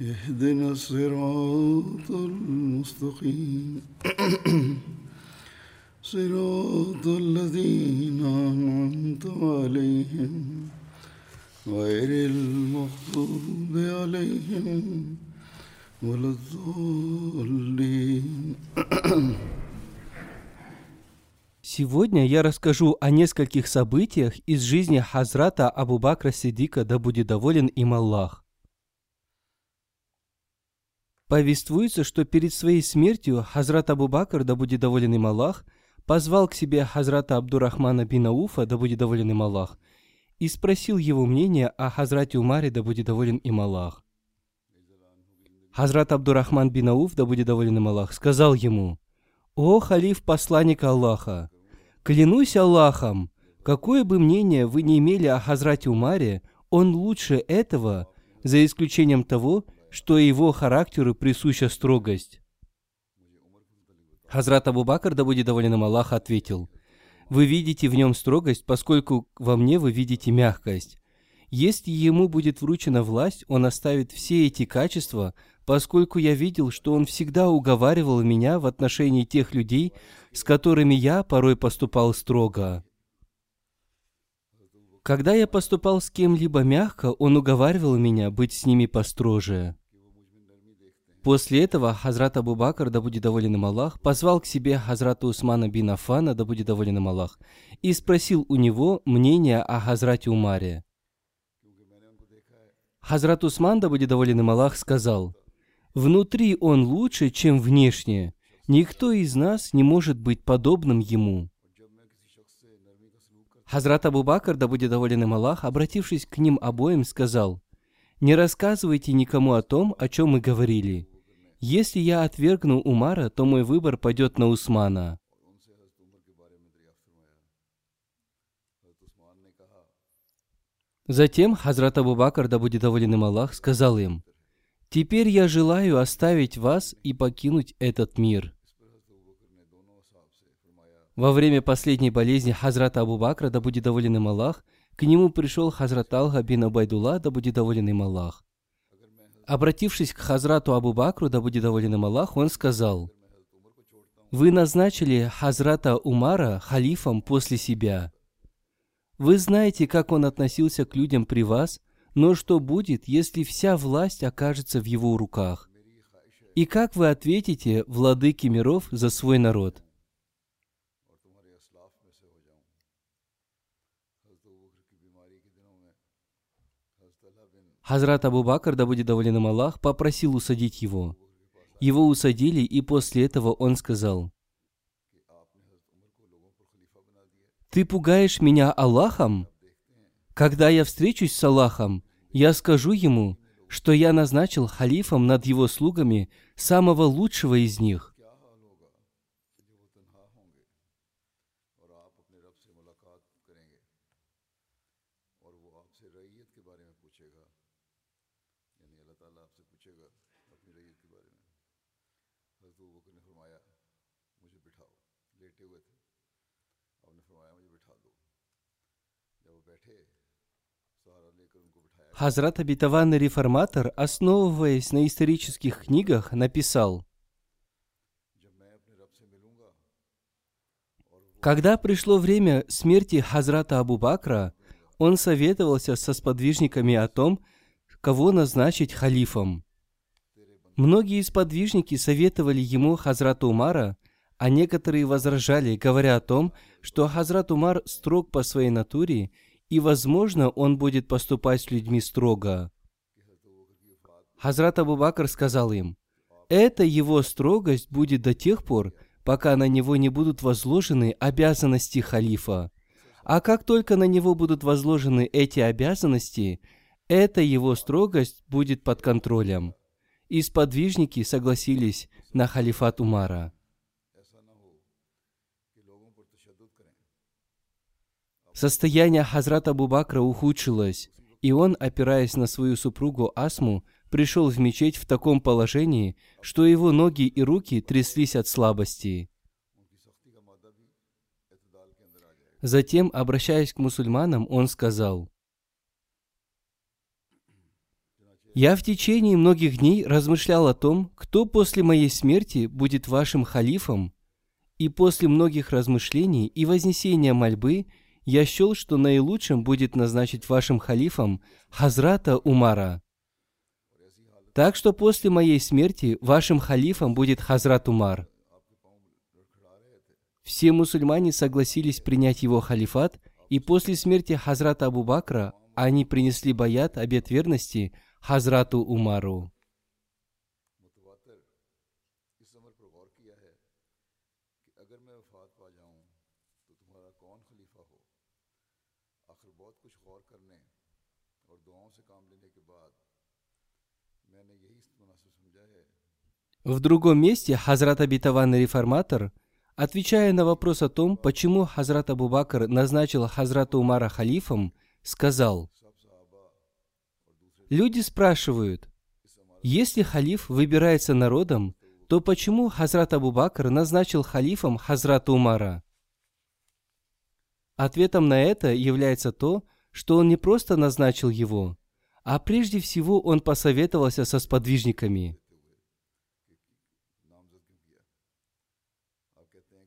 اهدنا الصراط المستقيم صراط الذين أنعمت عليهم غير المغضوب عليهم ولا الضالين Сегодня я расскажу о нескольких событиях из жизни Хазрата Абу Бакра Сидика, да будет доволен им Аллах. Повествуется, что перед своей смертью Хазрат Абу Бакр, да будет доволен им Аллах, позвал к себе Хазрата Абдурахмана бин Ауфа, да будет доволен им Аллах, и спросил его мнение о Хазрате Умаре, да будет доволен им Аллах. Хазрат Абдурахман бин Ауф, да будет доволен им Аллах, сказал ему, «О, халиф посланник Аллаха, клянусь Аллахом, какое бы мнение вы не имели о Хазрате Умаре, он лучше этого, за исключением того, что его характеру присуща строгость». Хазрат Абу Бакр, да будет доволен им Аллах, ответил, «Вы видите в нем строгость, поскольку во мне вы видите мягкость. Если ему будет вручена власть, он оставит все эти качества, поскольку я видел, что он всегда уговаривал меня в отношении тех людей, с которыми я порой поступал строго. Когда я поступал с кем-либо мягко, он уговаривал меня быть с ними построже. После этого Хазрат Абу Бакр, да будет доволен им Аллах, позвал к себе Хазрата Усмана бин Афана, да будет доволен им Аллах, и спросил у него мнение о Хазрате Умаре. Хазрат Усман, да будет доволен им Аллах, сказал, «Внутри он лучше, чем внешне. Никто из нас не может быть подобным ему». Хазрат Абу Бакр, да будет доволен им Аллах, обратившись к ним обоим, сказал, «Не рассказывайте никому о том, о чем мы говорили. Если я отвергну Умара, то мой выбор пойдет на Усмана». Затем Хазрат Абу Бакр, да будет доволен им Аллах, сказал им, «Теперь я желаю оставить вас и покинуть этот мир». Во время последней болезни Хазрата Абу Бакра, да будет доволен им Аллах, к нему пришел Хазрат Алха бин Абайдулла, да будет доволен им Аллах. Обратившись к Хазрату Абу Бакру, да будет доволен им Аллах, он сказал, «Вы назначили Хазрата Умара халифом после себя. Вы знаете, как он относился к людям при вас, но что будет, если вся власть окажется в его руках? И как вы ответите, владыке миров, за свой народ?» Хазрат Абу Бакр, да будет доволен им Аллах, попросил усадить его. Его усадили, и после этого он сказал, «Ты пугаешь меня Аллахом? Когда я встречусь с Аллахом, я скажу ему, что я назначил халифом над его слугами самого лучшего из них. Хазрат обетованный реформатор, основываясь на исторических книгах, написал, Когда пришло время смерти Хазрата Абу Бакра, он советовался со сподвижниками о том, кого назначить халифом. Многие сподвижники советовали ему Хазрату Умара, а некоторые возражали, говоря о том, что Хазрат Умар строг по своей натуре, и, возможно, он будет поступать с людьми строго. Хазрат Абу Бакр сказал им, «Эта его строгость будет до тех пор, пока на него не будут возложены обязанности халифа. А как только на него будут возложены эти обязанности, эта его строгость будет под контролем». И сподвижники согласились на халифат Умара. Состояние Хазрата Бубакра ухудшилось, и он, опираясь на свою супругу Асму, пришел в мечеть в таком положении, что его ноги и руки тряслись от слабости. Затем, обращаясь к мусульманам, он сказал, «Я в течение многих дней размышлял о том, кто после моей смерти будет вашим халифом, и после многих размышлений и вознесения мольбы – я счел, что наилучшим будет назначить вашим халифом Хазрата Умара. Так что после моей смерти вашим халифом будет Хазрат Умар. Все мусульмане согласились принять его халифат, и после смерти Хазрата Абу Бакра они принесли баят, обет верности Хазрату Умару. В другом месте Хазрат Абитаван Реформатор, отвечая на вопрос о том, почему Хазрат Абу Бакр назначил Хазрата Умара халифом, сказал, Люди спрашивают, если халиф выбирается народом, то почему Хазрат Абу Бакр назначил халифом Хазрата Умара? Ответом на это является то, что он не просто назначил его, а прежде всего он посоветовался со сподвижниками.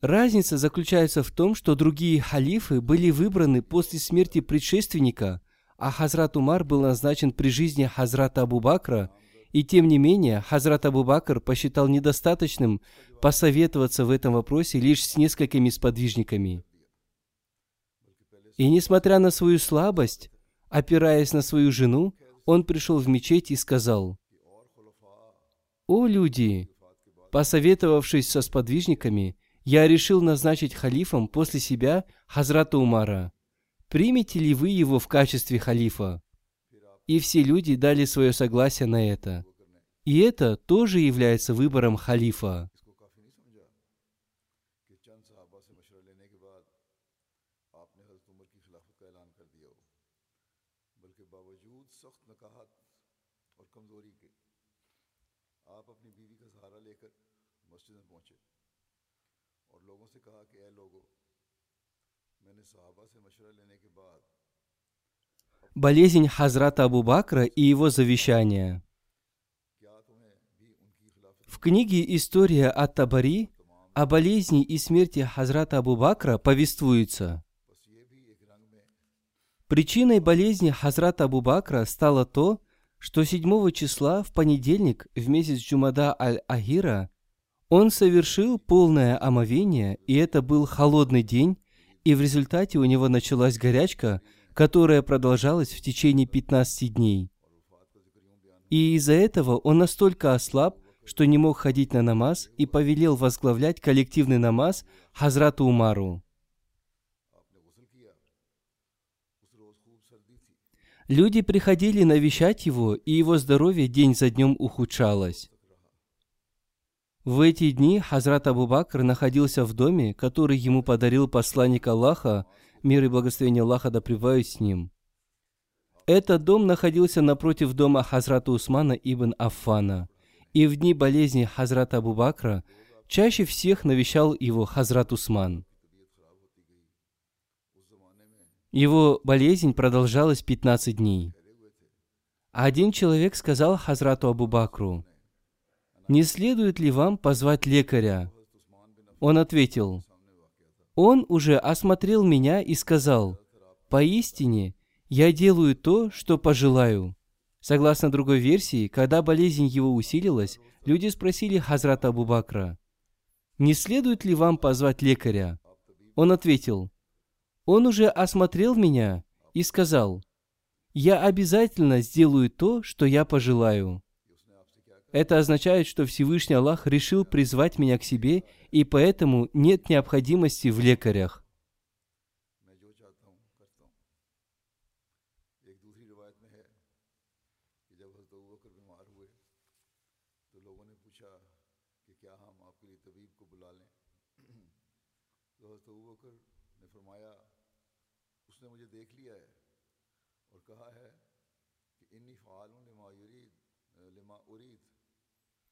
Разница заключается в том, что другие халифы были выбраны после смерти предшественника, а Хазрат Умар был назначен при жизни Хазрата Абу Бакра, и тем не менее Хазрат Абу Бакр посчитал недостаточным посоветоваться в этом вопросе лишь с несколькими сподвижниками. И несмотря на свою слабость, опираясь на свою жену, он пришел в мечеть и сказал, «О люди, посоветовавшись со сподвижниками, я решил назначить халифом после себя Хазрата Умара. Примете ли вы его в качестве халифа? И все люди дали свое согласие на это. И это тоже является выбором халифа. Болезнь Хазрата Абу Бакра и его завещание. В книге «История от Табари» о болезни и смерти Хазрата Абу Бакра повествуется. Причиной болезни Хазрата Абу Бакра стало то, что 7 числа в понедельник в месяц Джумада Аль-Ахира он совершил полное омовение, и это был холодный день, и в результате у него началась горячка – которая продолжалась в течение 15 дней. И из-за этого он настолько ослаб, что не мог ходить на намаз и повелел возглавлять коллективный намаз Хазрату Умару. Люди приходили навещать его, и его здоровье день за днем ухудшалось. В эти дни Хазрат Абу Бакр находился в доме, который ему подарил посланник Аллаха, мир и благословение Аллаха да с ним. Этот дом находился напротив дома Хазрата Усмана ибн Аффана, и в дни болезни Хазрата Абу Бакра чаще всех навещал его Хазрат Усман. Его болезнь продолжалась 15 дней. Один человек сказал Хазрату Абу Бакру, «Не следует ли вам позвать лекаря?» Он ответил, он уже осмотрел меня и сказал, «Поистине, я делаю то, что пожелаю». Согласно другой версии, когда болезнь его усилилась, люди спросили Хазрата Абу Бакра, «Не следует ли вам позвать лекаря?» Он ответил, «Он уже осмотрел меня и сказал, «Я обязательно сделаю то, что я пожелаю». Это означает, что Всевышний Аллах решил призвать меня к себе, и поэтому нет необходимости в лекарях.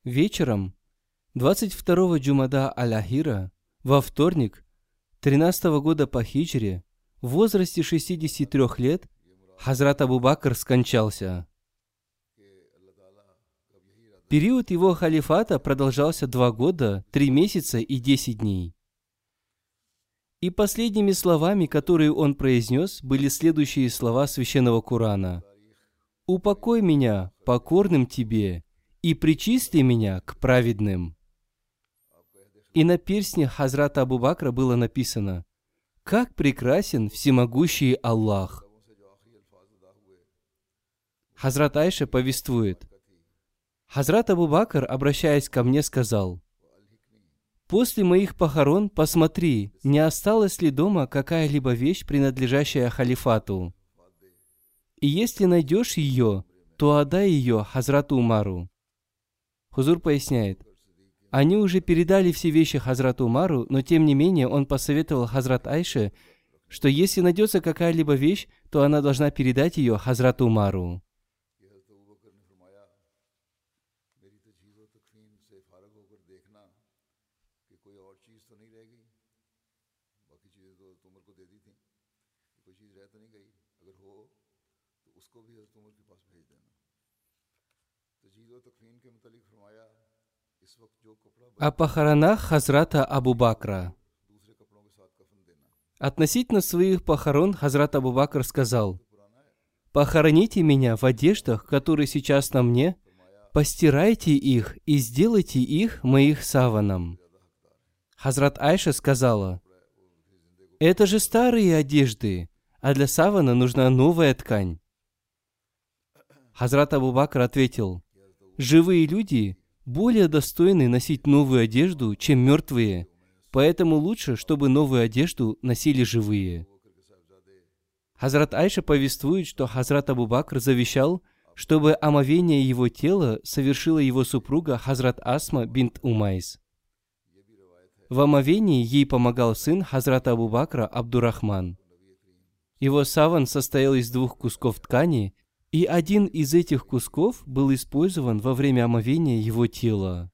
Вечером 22 Джумада Аль-Ахира во вторник 13 года по хиджре в возрасте 63 лет Хазрат Абу Бакр скончался. Период его халифата продолжался два года, три месяца и десять дней. И последними словами, которые он произнес, были следующие слова священного Корана. «Упокой меня, покорным тебе, и причисли меня к праведным». И на перстне Хазрата Абу Бакра было написано «Как прекрасен всемогущий Аллах». Хазрат Айша повествует Хазрат Абу Бакр, обращаясь ко мне, сказал «После моих похорон посмотри, не осталась ли дома какая-либо вещь, принадлежащая халифату. И если найдешь ее, то отдай ее Хазрату Умару». Хузур поясняет, они уже передали все вещи Хазрату Умару, но тем не менее он посоветовал Хазрат Айше, что если найдется какая-либо вещь, то она должна передать ее Хазрату Умару. о похоронах Хазрата Абу Бакра. Относительно своих похорон Хазрат Абу Бакр сказал, «Похороните меня в одеждах, которые сейчас на мне, постирайте их и сделайте их моих саваном». Хазрат Айша сказала, «Это же старые одежды, а для савана нужна новая ткань». Хазрат Абу Бакр ответил, «Живые люди более достойны носить новую одежду, чем мертвые, поэтому лучше, чтобы новую одежду носили живые». Хазрат Айша повествует, что Хазрат Абу Бакр завещал, чтобы омовение его тела совершила его супруга Хазрат Асма бинт Умайс. В омовении ей помогал сын Хазрата Абу Бакра Абдурахман. Его саван состоял из двух кусков ткани, и один из этих кусков был использован во время омовения его тела.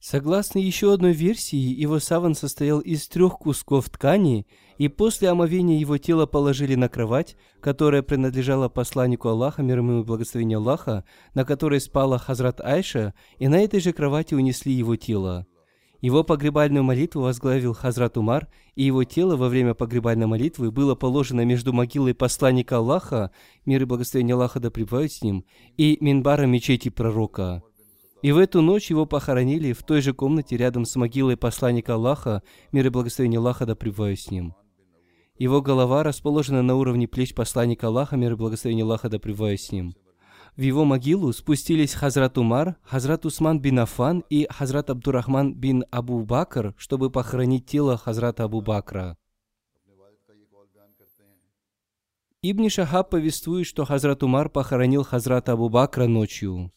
Согласно еще одной версии, его саван состоял из трех кусков ткани, и после омовения его тела положили на кровать, которая принадлежала посланнику Аллаха, мир ему и благословение Аллаха, на которой спала Хазрат Айша, и на этой же кровати унесли его тело. Его погребальную молитву возглавил Хазрат Умар, и его тело во время погребальной молитвы было положено между могилой посланника Аллаха, мир и благословение Аллаха да пребывают с ним, и минбаром мечети пророка. И в эту ночь его похоронили в той же комнате рядом с могилой посланника Аллаха, мир и благословение Аллаха да пребывают с ним. Его голова расположена на уровне плеч посланника Аллаха, мир и благословение Аллаха да пребывают с ним. В его могилу спустились Хазрат Умар, Хазрат Усман бин Афан и Хазрат Абдурахман бин Абу Бакр, чтобы похоронить тело Хазрата Абу Бакра. Ибн Шахаб повествует, что Хазрат Умар похоронил Хазрата Абу Бакра ночью.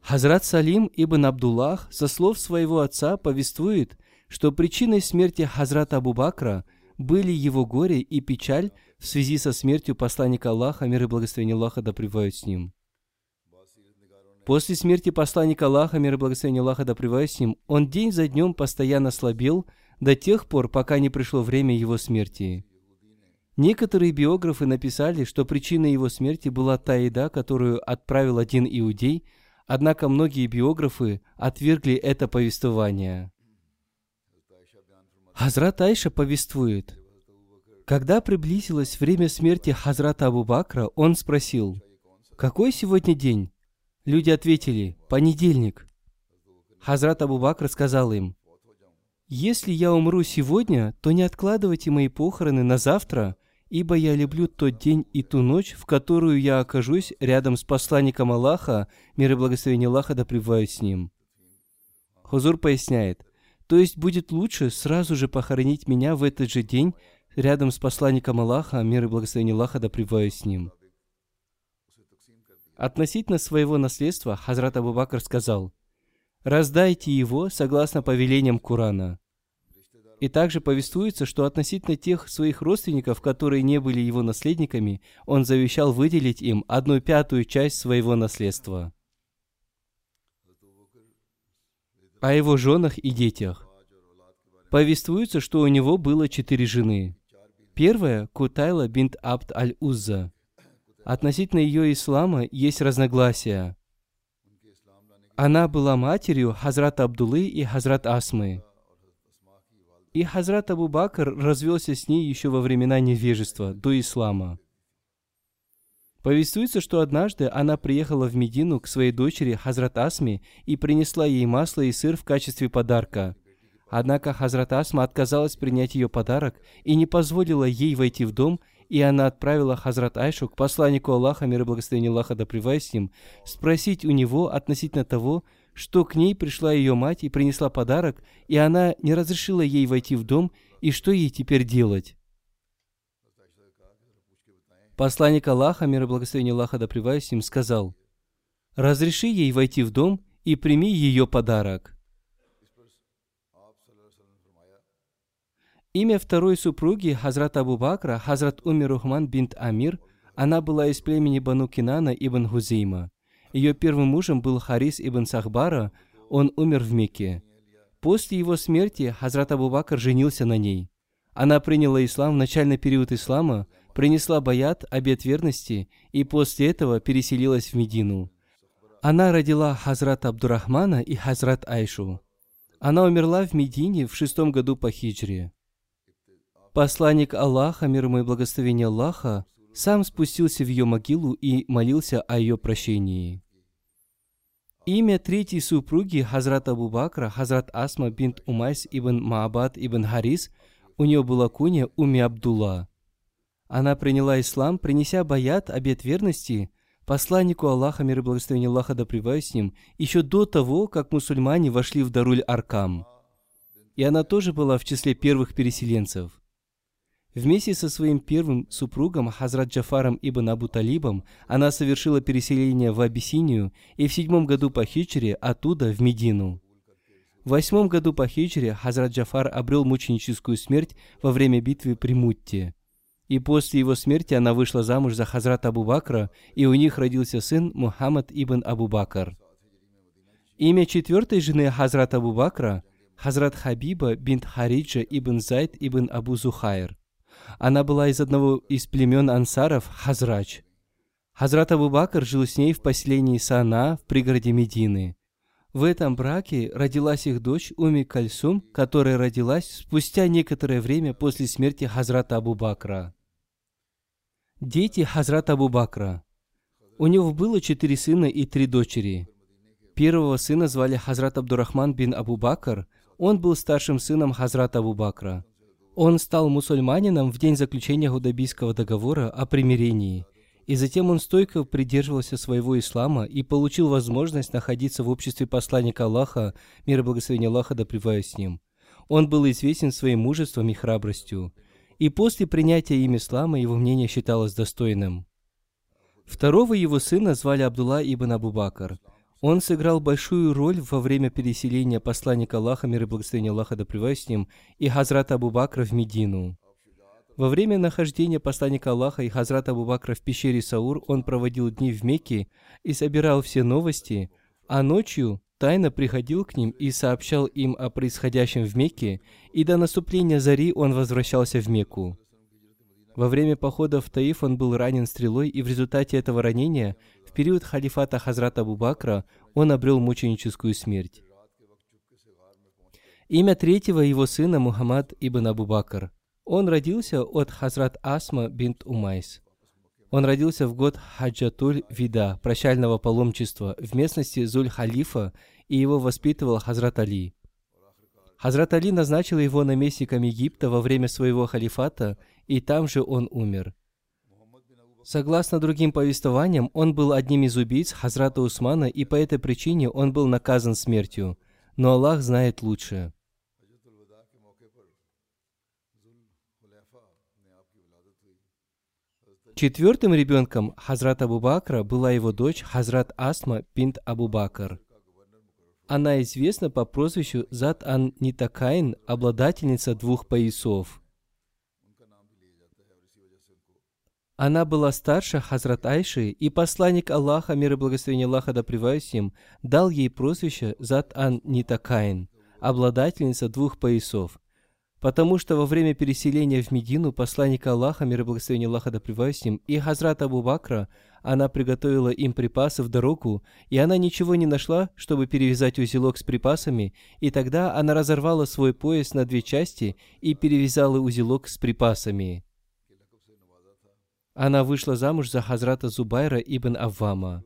Хазрат Салим ибн Абдуллах со слов своего отца повествует, что причиной смерти Хазрата Абу Бакра были его горе и печаль в связи со смертью посланника Аллаха, мир и благословение Аллаха да пребывают с ним. После смерти посланника Аллаха, мир и благословение Аллаха да пребывают с ним, он день за днем постоянно слабел до тех пор, пока не пришло время его смерти. Некоторые биографы написали, что причиной его смерти была та еда, которую отправил один иудей, однако многие биографы отвергли это повествование. Хазрат Айша повествует, Когда приблизилось время смерти Хазрата Абу Бакра, он спросил, «Какой сегодня день?» Люди ответили, «Понедельник». Хазрат Абу Бакр сказал им, «Если я умру сегодня, то не откладывайте мои похороны на завтра, ибо я люблю тот день и ту ночь, в которую я окажусь рядом с посланником Аллаха, мир и благословение Аллаха да пребывают с ним». Хузур поясняет, то есть будет лучше сразу же похоронить меня в этот же день рядом с посланником Аллаха, мир и благословение Аллаха да с ним. Относительно своего наследства Хазрат Абу Бакр сказал, «Раздайте его согласно повелениям Курана». И также повествуется, что относительно тех своих родственников, которые не были его наследниками, он завещал выделить им одну пятую часть своего наследства. О его женах и детях. Повествуется, что у него было четыре жены. Первая – Кутайла бинт Абд аль-Узза. Относительно ее ислама есть разногласия. Она была матерью Хазрата Абдулы и Хазрат Асмы. И Хазрат Абу Бакр развелся с ней еще во времена невежества, до ислама. Повествуется, что однажды она приехала в Медину к своей дочери Хазрат Асме и принесла ей масло и сыр в качестве подарка. Однако Хазрат Асма отказалась принять ее подарок и не позволила ей войти в дом, и она отправила Хазрат Айшу к посланнику Аллаха, мир и благословение Аллаха да с ним, спросить у него относительно того, что к ней пришла ее мать и принесла подарок, и она не разрешила ей войти в дом, и что ей теперь делать. Посланник Аллаха, мир и благословение Аллаха да с ним, сказал, «Разреши ей войти в дом и прими ее подарок». Имя второй супруги Хазрат Абу Бакра, Хазрат Умир Рухман бинт Амир, она была из племени Бану Кинана ибн Хузейма. Ее первым мужем был Харис ибн Сахбара, он умер в Мекке. После его смерти Хазрат Абу Бакр женился на ней. Она приняла ислам в начальный период ислама, принесла баят, обет верности, и после этого переселилась в Медину. Она родила Хазрат Абдурахмана и Хазрат Айшу. Она умерла в Медине в шестом году по хиджре. Посланник Аллаха, мир ему и благословение Аллаха, сам спустился в ее могилу и молился о ее прощении. Имя третьей супруги Хазрат Абу Бакра, Хазрат Асма бинт Умайс ибн Маабад ибн Харис, у нее была куня Умми Абдулла. Она приняла ислам, принеся баят, обет верности, посланнику Аллаха, мир и благословение Аллаха да с ним, еще до того, как мусульмане вошли в Даруль Аркам. И она тоже была в числе первых переселенцев. Вместе со своим первым супругом Хазрат Джафаром ибн Абу Талибом она совершила переселение в Абиссинию и в седьмом году по хичре оттуда в Медину. В восьмом году по хичре Хазрат Джафар обрел мученическую смерть во время битвы при Мутте и после его смерти она вышла замуж за Хазрат Абу Бакра, и у них родился сын Мухаммад ибн Абу Бакр. Имя четвертой жены Хазрат Абу Бакра – Хазрат Хабиба бинт Хариджа ибн Зайд ибн Абу Зухайр. Она была из одного из племен ансаров Хазрач. Хазрат Абу Бакр жил с ней в поселении Сана в пригороде Медины. В этом браке родилась их дочь Уми Кальсум, которая родилась спустя некоторое время после смерти Хазрата Абу Бакра. Дети Хазрата Абу Бакра. У него было четыре сына и три дочери. Первого сына звали Хазрат Абдурахман бин Абу Бакр. Он был старшим сыном Хазрата Абу Бакра. Он стал мусульманином в день заключения Гудабийского договора о примирении. И затем он стойко придерживался своего ислама и получил возможность находиться в обществе посланника Аллаха, мир и благословение Аллаха да с ним. Он был известен своим мужеством и храбростью и после принятия им ислама его мнение считалось достойным. Второго его сына звали Абдулла ибн Абу Бакр. Он сыграл большую роль во время переселения посланника Аллаха, мир и благословения Аллаха да с ним, и Хазрата Абу Бакра в Медину. Во время нахождения посланника Аллаха и Хазрата Абу Бакра в пещере Саур он проводил дни в Мекке и собирал все новости, а ночью тайно приходил к ним и сообщал им о происходящем в Мекке, и до наступления зари он возвращался в Мекку. Во время похода в Таиф он был ранен стрелой, и в результате этого ранения, в период халифата Хазрата Абу Бакра, он обрел мученическую смерть. Имя третьего его сына Мухаммад ибн Абу Бакр. Он родился от Хазрат Асма бинт Умайс. Он родился в год Хаджатуль Вида, прощального паломничества, в местности Зуль-Халифа, и его воспитывал Хазрат Али. Хазрат Али назначил его наместником Египта во время своего халифата, и там же он умер. Согласно другим повествованиям, он был одним из убийц Хазрата Усмана, и по этой причине он был наказан смертью. Но Аллах знает лучше. Четвертым ребенком Хазрат Абу Бакра была его дочь Хазрат Асма бинт Абу Бакр. Она известна по прозвищу Зат ан Нитакайн, обладательница двух поясов. Она была старше Хазрат Айши, и посланник Аллаха, мир и благословение Аллаха да им, дал ей прозвище Зат ан Нитакайн, обладательница двух поясов. Потому что во время переселения в Медину посланника Аллаха, мир и благословение Аллаха да с ним, и Хазрат Абу Бакра, она приготовила им припасы в дорогу, и она ничего не нашла, чтобы перевязать узелок с припасами, и тогда она разорвала свой пояс на две части и перевязала узелок с припасами. Она вышла замуж за Хазрата Зубайра ибн Аввама.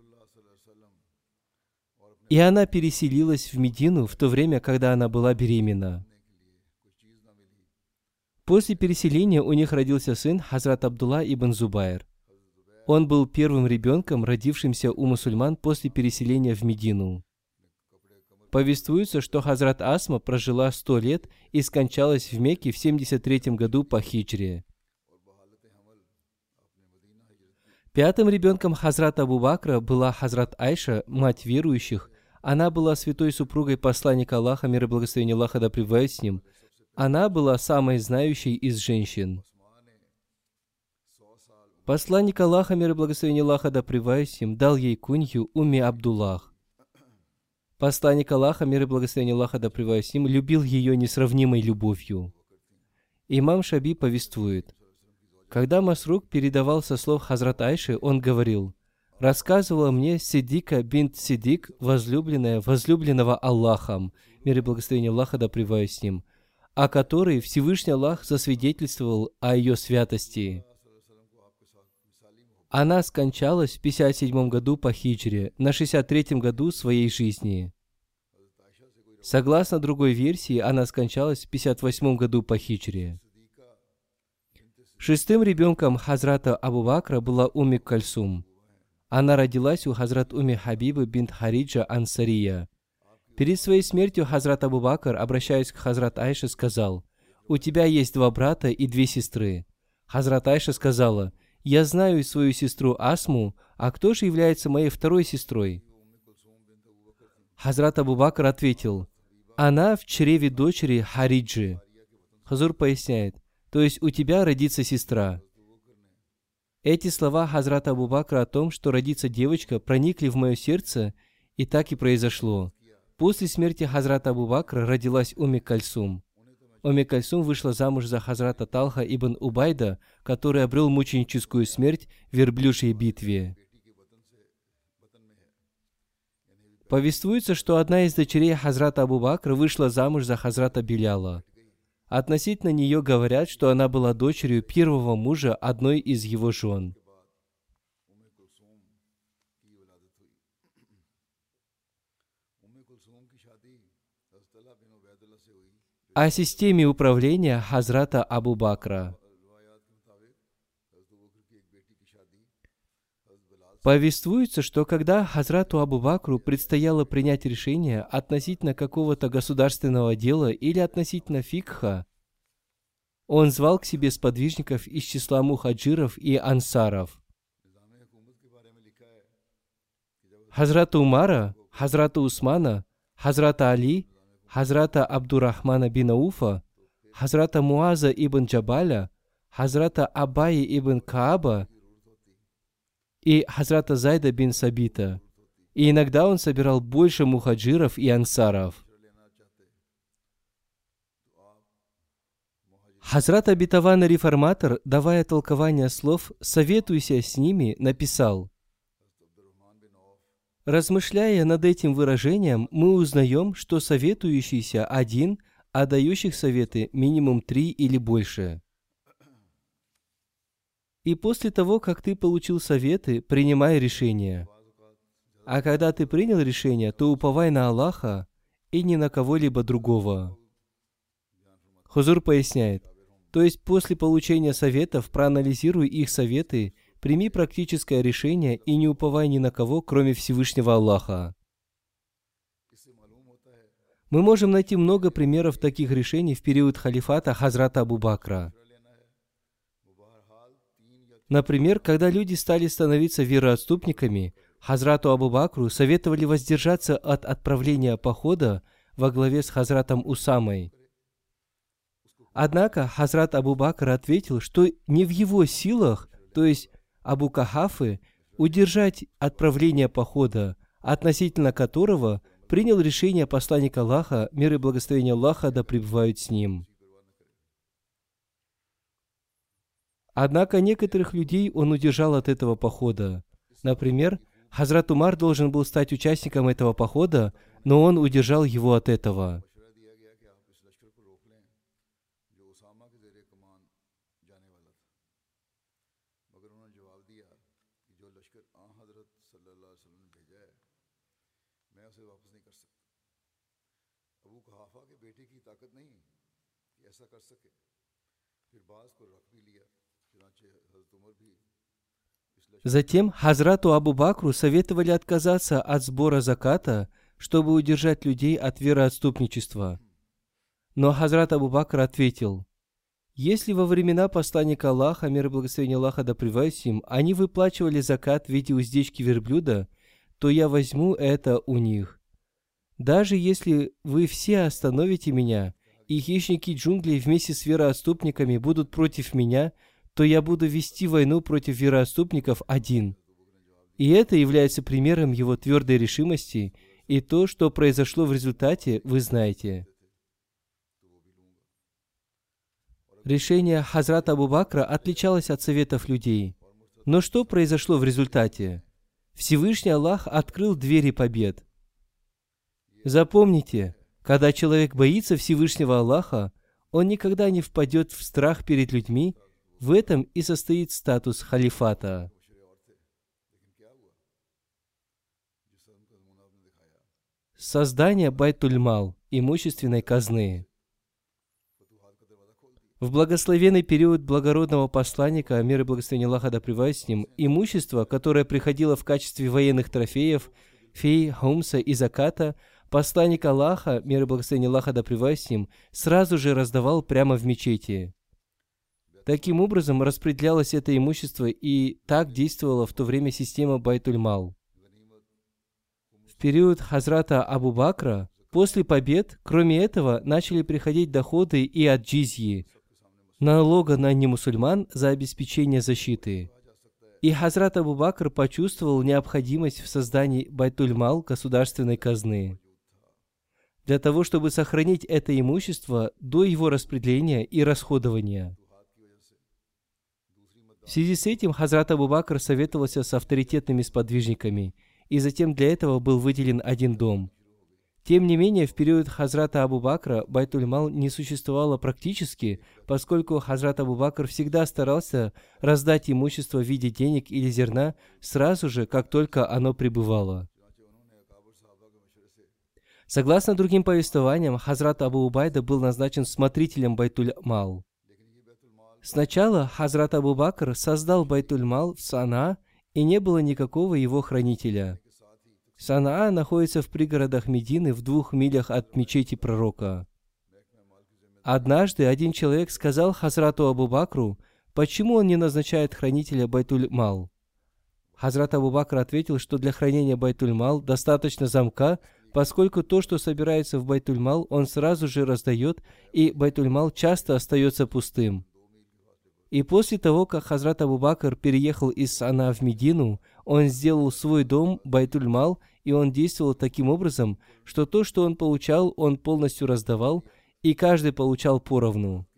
И она переселилась в Медину в то время, когда она была беременна. После переселения у них родился сын Хазрат Абдулла ибн Зубайр. Он был первым ребенком, родившимся у мусульман после переселения в Медину. Повествуется, что Хазрат Асма прожила сто лет и скончалась в Мекке в 73 году по хиджре. Пятым ребенком Хазрата Абу Бакра была Хазрат Айша, мать верующих. Она была святой супругой посланника Аллаха, мир и благословение Аллаха да с ним – она была самой знающей из женщин. Посланник Аллаха, мир и благословение Аллаха да им, дал ей кунью Уми Абдуллах. Посланник Аллаха, мир и благословение Аллаха да им, любил ее несравнимой любовью. Имам Шаби повествует, когда Масрук передавал со слов Хазрат Айши, он говорил, рассказывала мне Сидика бинт Сидик, возлюбленная возлюбленного Аллахом, мир и благословение Аллаха да с ним, о которой Всевышний Аллах засвидетельствовал о ее святости. Она скончалась в 57 году по хиджре, на 63 году своей жизни. Согласно другой версии, она скончалась в 58 году по хиджре. Шестым ребенком Хазрата Абу Бакра была Уми Кальсум. Она родилась у Хазрат Уми Хабибы бинт Хариджа Ансария – Перед своей смертью Хазрат Абу Бакр, обращаясь к Хазрат Айше, сказал, «У тебя есть два брата и две сестры». Хазрат Айша сказала, «Я знаю свою сестру Асму, а кто же является моей второй сестрой?» Хазрат Абу Бакр ответил, «Она в чреве дочери Хариджи». Хазур поясняет, «То есть у тебя родится сестра». Эти слова Хазрата Абу Бакра о том, что родится девочка, проникли в мое сердце, и так и произошло. После смерти Хазрата Абу Бакра родилась Уми Кальсум. Уми Кальсум вышла замуж за Хазрата Талха ибн Убайда, который обрел мученическую смерть в верблюжьей битве. Повествуется, что одна из дочерей Хазрата Абу Бакра вышла замуж за Хазрата Биляла. Относительно нее говорят, что она была дочерью первого мужа одной из его жен. О системе управления Хазрата Абу Бакра. Повествуется, что когда Хазрату Абу Бакру предстояло принять решение относительно какого-то государственного дела или относительно фикха, он звал к себе сподвижников из числа мухаджиров и ансаров. Хазрата Умара, Хазрата Усмана, Хазрата Али Хазрата Абдурахмана бин Ауфа, Хазрата Муаза ибн Джабаля, Хазрата Абаи ибн Кааба и Хазрата Зайда бин Сабита. И иногда он собирал больше мухаджиров и ансаров. Хазрат обетованный реформатор, давая толкование слов «советуйся с ними», написал – Размышляя над этим выражением, мы узнаем, что советующийся один, а дающих советы минимум три или больше. И после того, как ты получил советы, принимай решение. А когда ты принял решение, то уповай на Аллаха и ни на кого-либо другого. Хузур поясняет, то есть после получения советов проанализируй их советы, прими практическое решение и не уповай ни на кого, кроме Всевышнего Аллаха. Мы можем найти много примеров таких решений в период халифата Хазрата Абу Бакра. Например, когда люди стали становиться вероотступниками, Хазрату Абу Бакру советовали воздержаться от отправления похода во главе с Хазратом Усамой. Однако Хазрат Абу Бакр ответил, что не в его силах, то есть Абу Кахафы, удержать отправление похода, относительно которого принял решение посланник Аллаха, мир и благословение Аллаха да пребывают с ним. Однако некоторых людей он удержал от этого похода. Например, Хазрат Умар должен был стать участником этого похода, но он удержал его от этого. Затем Хазрату Абу Бакру советовали отказаться от сбора заката, чтобы удержать людей от вероотступничества. Но Хазрат Абу Бакр ответил, если во времена посланника Аллаха, мир и благословение Аллаха да им, они выплачивали закат в виде уздечки верблюда, то я возьму это у них. Даже если вы все остановите меня, и хищники джунглей вместе с вероотступниками будут против меня – то я буду вести войну против вероотступников один. И это является примером его твердой решимости, и то, что произошло в результате, вы знаете. Решение Хазрата Абу Бакра отличалось от советов людей. Но что произошло в результате? Всевышний Аллах открыл двери побед. Запомните, когда человек боится Всевышнего Аллаха, он никогда не впадет в страх перед людьми в этом и состоит статус халифата. Создание Байтульмал, имущественной казны. В благословенный период благородного посланника, мир и благословение Аллаха да с ним, имущество, которое приходило в качестве военных трофеев, фей, хумса и заката, посланник Аллаха, мир и благословение Аллаха да с ним, сразу же раздавал прямо в мечети. Таким образом, распределялось это имущество, и так действовала в то время система Байтульмал. В период Хазрата Абу Бакра, после побед, кроме этого, начали приходить доходы и от джизьи, налога на немусульман за обеспечение защиты. И Хазрат Абу Бакр почувствовал необходимость в создании Байтульмал государственной казны для того, чтобы сохранить это имущество до его распределения и расходования. В связи с этим Хазрат Абу Бакр советовался с авторитетными сподвижниками, и затем для этого был выделен один дом. Тем не менее, в период Хазрата Абу Бакра Байтуль-Мал не существовало практически, поскольку Хазрат Абу Бакр всегда старался раздать имущество в виде денег или зерна сразу же, как только оно прибывало. Согласно другим повествованиям, Хазрат Абу Убайда был назначен смотрителем Байтуль-Мал. Сначала Хазрат Абу Бакр создал Байтуль-Мал в Сана, и не было никакого его хранителя. Санаа находится в пригородах Медины в двух милях от мечети пророка. Однажды один человек сказал Хазрату Абу Бакру, почему он не назначает хранителя Байтуль-Мал. Хазрат Абу Бакр ответил, что для хранения Байтуль-Мал достаточно замка, поскольку то, что собирается в Байтуль-Мал, он сразу же раздает, и Байтуль-Мал часто остается пустым. И после того, как Хазрат Абу Бакр переехал из Сана в Медину, он сделал свой дом Байтуль-Мал, и он действовал таким образом, что то, что он получал, он полностью раздавал, и каждый получал поровну.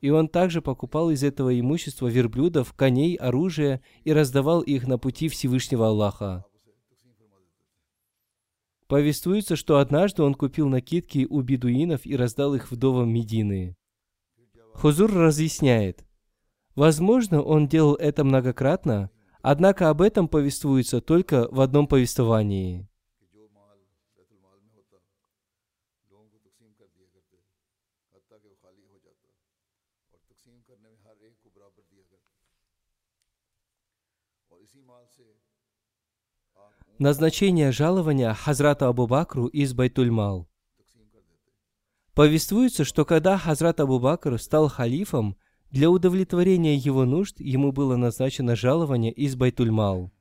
И он также покупал из этого имущества верблюдов, коней, оружие и раздавал их на пути Всевышнего Аллаха. Повествуется, что однажды он купил накидки у бедуинов и раздал их вдовам Медины. Хузур разъясняет – Возможно, он делал это многократно, однако об этом повествуется только в одном повествовании. Назначение жалования Хазрата Абу Бакру из Байтульмал. Повествуется, что когда Хазрат Абу Бакр стал халифом, для удовлетворения его нужд ему было назначено жалование из Байтульмал.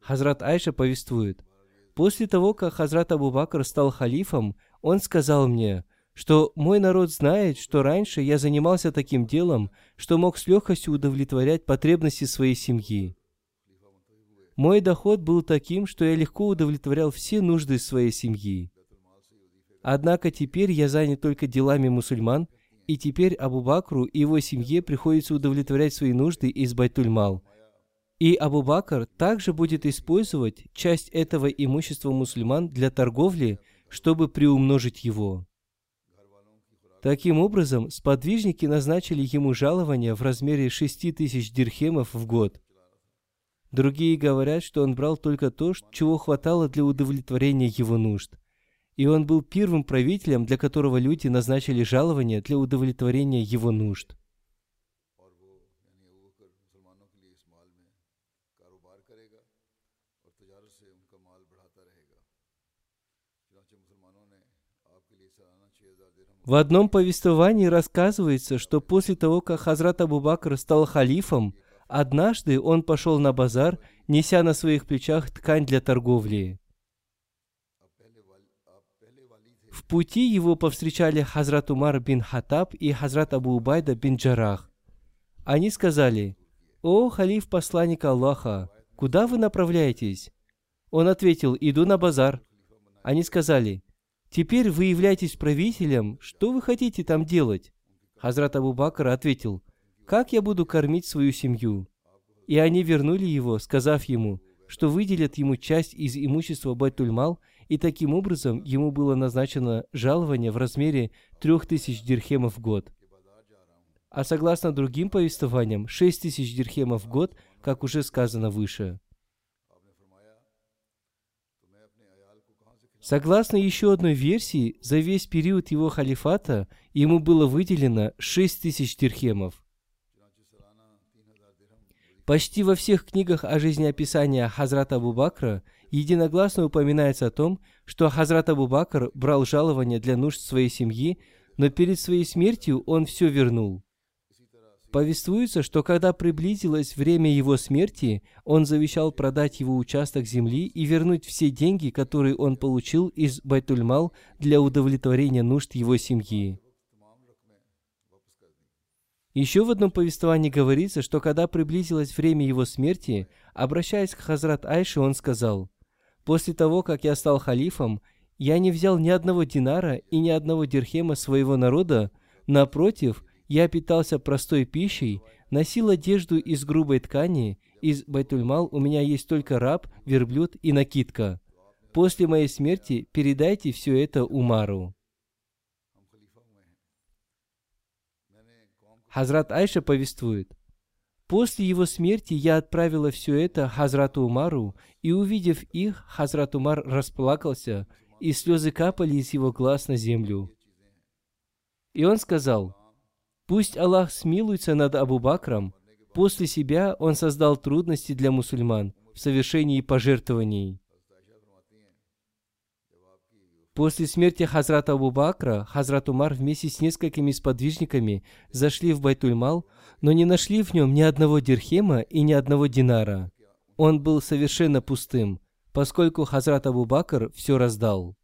Хазрат Айша повествует, «После того, как Хазрат Абу Бакр стал халифом, он сказал мне, что мой народ знает, что раньше я занимался таким делом, что мог с легкостью удовлетворять потребности своей семьи. Мой доход был таким, что я легко удовлетворял все нужды своей семьи. Однако теперь я занят только делами мусульман, и теперь Абу Бакру и его семье приходится удовлетворять свои нужды из Байтульмал. И Абу Бакр также будет использовать часть этого имущества мусульман для торговли, чтобы приумножить его. Таким образом, сподвижники назначили ему жалование в размере 6 тысяч дирхемов в год. Другие говорят, что он брал только то, чего хватало для удовлетворения его нужд и он был первым правителем, для которого люди назначили жалование для удовлетворения его нужд. В одном повествовании рассказывается, что после того, как Хазрат Абу Бакр стал халифом, однажды он пошел на базар, неся на своих плечах ткань для торговли. В пути его повстречали Хазрат Умар бин Хатаб и Хазрат Абу Убайда бин Джарах. Они сказали, «О, халиф посланник Аллаха, куда вы направляетесь?» Он ответил, «Иду на базар». Они сказали, «Теперь вы являетесь правителем, что вы хотите там делать?» Хазрат Абу Бакр ответил, «Как я буду кормить свою семью?» И они вернули его, сказав ему, что выделят ему часть из имущества Байтульмал, и таким образом ему было назначено жалование в размере 3000 дирхемов в год. А согласно другим повествованиям, 6000 дирхемов в год, как уже сказано выше. Согласно еще одной версии, за весь период его халифата ему было выделено 6000 дирхемов. Почти во всех книгах о жизнеописании Хазрата Абу Бакра – единогласно упоминается о том, что Хазрат Абу Бакр брал жалование для нужд своей семьи, но перед своей смертью он все вернул. Повествуется, что когда приблизилось время его смерти, он завещал продать его участок земли и вернуть все деньги, которые он получил из Байтульмал для удовлетворения нужд его семьи. Еще в одном повествовании говорится, что когда приблизилось время его смерти, обращаясь к Хазрат Айше, он сказал, После того, как я стал халифом, я не взял ни одного динара и ни одного дирхема своего народа, напротив, я питался простой пищей, носил одежду из грубой ткани, из Байтульмал у меня есть только раб, верблюд и накидка. После моей смерти передайте все это Умару. Хазрат Айша повествует – После его смерти я отправила все это Хазрату Умару, и увидев их, Хазрат Умар расплакался, и слезы капали из его глаз на землю. И он сказал, «Пусть Аллах смилуется над Абу Бакром, после себя он создал трудности для мусульман в совершении пожертвований». После смерти Хазрата Абу Бакра, Хазрат Умар вместе с несколькими сподвижниками зашли в Байтульмал, но не нашли в нем ни одного дирхема и ни одного динара. Он был совершенно пустым, поскольку Хазрат Абу Бакр все раздал.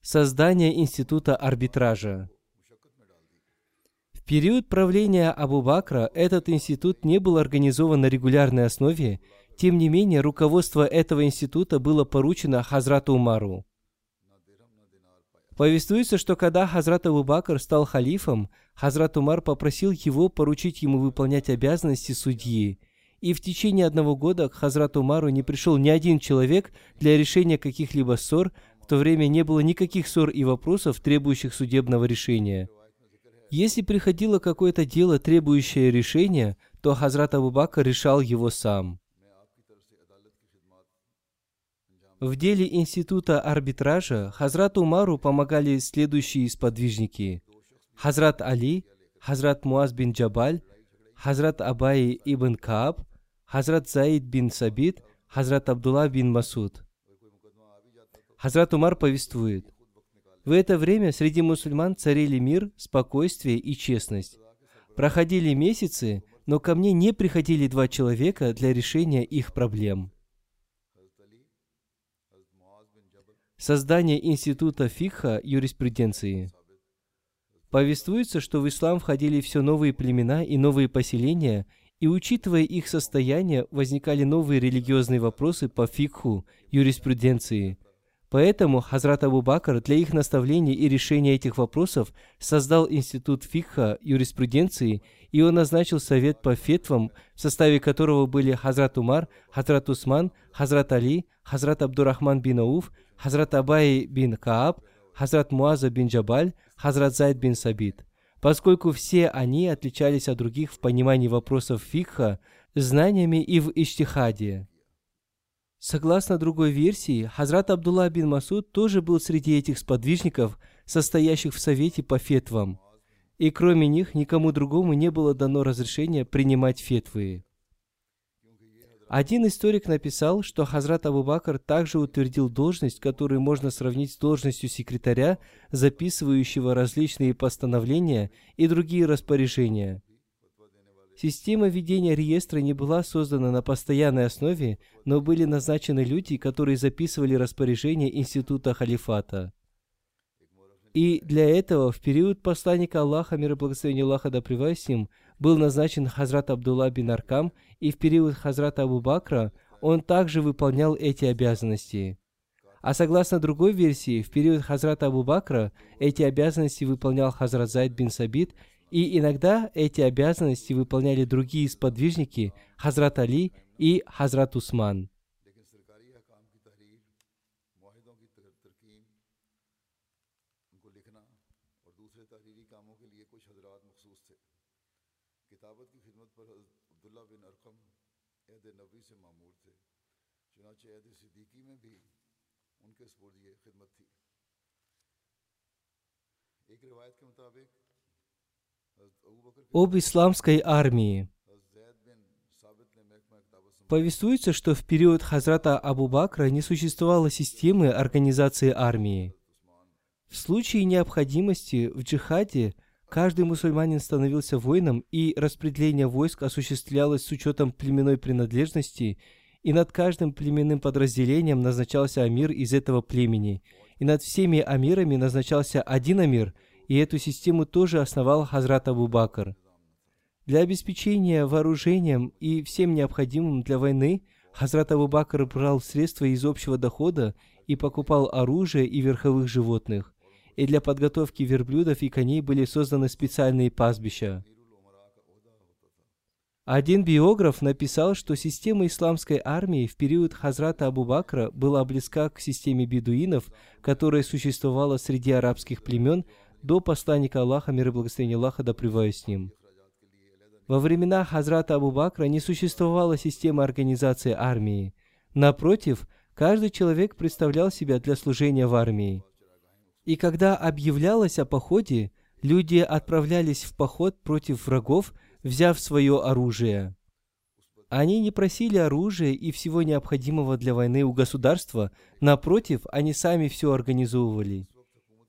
Создание института арбитража. В период правления Абу Бакра этот институт не был организован на регулярной основе, тем не менее, руководство этого института было поручено Хазрату Умару. Повествуется, что когда Хазрат Абу Бакр стал халифом, Хазрат Умар попросил его поручить ему выполнять обязанности судьи. И в течение одного года к Хазрату Умару не пришел ни один человек для решения каких-либо ссор, в то время не было никаких ссор и вопросов, требующих судебного решения. Если приходило какое-то дело, требующее решения, то Хазрат Абу Бакр решал его сам. В деле института арбитража Хазрату Умару помогали следующие сподвижники. Хазрат Али, Хазрат Муаз бин Джабаль, Хазрат Абай ибн Кааб, Хазрат Заид бин Сабит, Хазрат Абдулла бин Масуд. Хазрат Умар повествует, в это время среди мусульман царили мир, спокойствие и честность. Проходили месяцы, но ко мне не приходили два человека для решения их проблем. Создание института фикха юриспруденции. Повествуется, что в ислам входили все новые племена и новые поселения, и учитывая их состояние, возникали новые религиозные вопросы по фикху, юриспруденции. Поэтому Хазрат Абу Бакр для их наставления и решения этих вопросов создал институт фикха, юриспруденции, и он назначил совет по фетвам, в составе которого были Хазрат Умар, Хазрат Усман, Хазрат Али, Хазрат Абдурахман бин Ауф, Хазрат Абай бин Кааб, Хазрат Муаза бин Джабаль, Хазрат Зайд бин Сабит. Поскольку все они отличались от других в понимании вопросов фикха, знаниями и в иштихаде. Согласно другой версии, Хазрат Абдулла бин Масуд тоже был среди этих сподвижников, состоящих в совете по фетвам. И кроме них никому другому не было дано разрешение принимать фетвы. Один историк написал, что Хазрат Абу Бакр также утвердил должность, которую можно сравнить с должностью секретаря, записывающего различные постановления и другие распоряжения. Система ведения реестра не была создана на постоянной основе, но были назначены люди, которые записывали распоряжения Института Халифата. И для этого в период посланника Аллаха, мир и благословения Аллаха да ним, был назначен Хазрат Абдулла бин Аркам, и в период Хазрата Абу Бакра он также выполнял эти обязанности. А согласно другой версии, в период Хазрата Абу Бакра эти обязанности выполнял Хазрат Зайд бин Сабит, и иногда эти обязанности выполняли другие сподвижники, Хазрат Али и Хазрат Усман. Об исламской армии. Повествуется, что в период Хазрата Абу Бакра не существовало системы организации армии. В случае необходимости в джихаде каждый мусульманин становился воином, и распределение войск осуществлялось с учетом племенной принадлежности, и над каждым племенным подразделением назначался амир из этого племени, и над всеми амирами назначался один амир – и эту систему тоже основал Хазрат Абу Бакр. Для обеспечения вооружением и всем необходимым для войны Хазрат Абу Бакр брал средства из общего дохода и покупал оружие и верховых животных. И для подготовки верблюдов и коней были созданы специальные пастбища. Один биограф написал, что система исламской армии в период Хазрата Абу Бакра была близка к системе бедуинов, которая существовала среди арабских племен до посланника Аллаха, мир и благословение Аллаха, да с ним. Во времена Хазрата Абу Бакра не существовала система организации армии. Напротив, каждый человек представлял себя для служения в армии. И когда объявлялось о походе, люди отправлялись в поход против врагов, взяв свое оружие. Они не просили оружия и всего необходимого для войны у государства, напротив, они сами все организовывали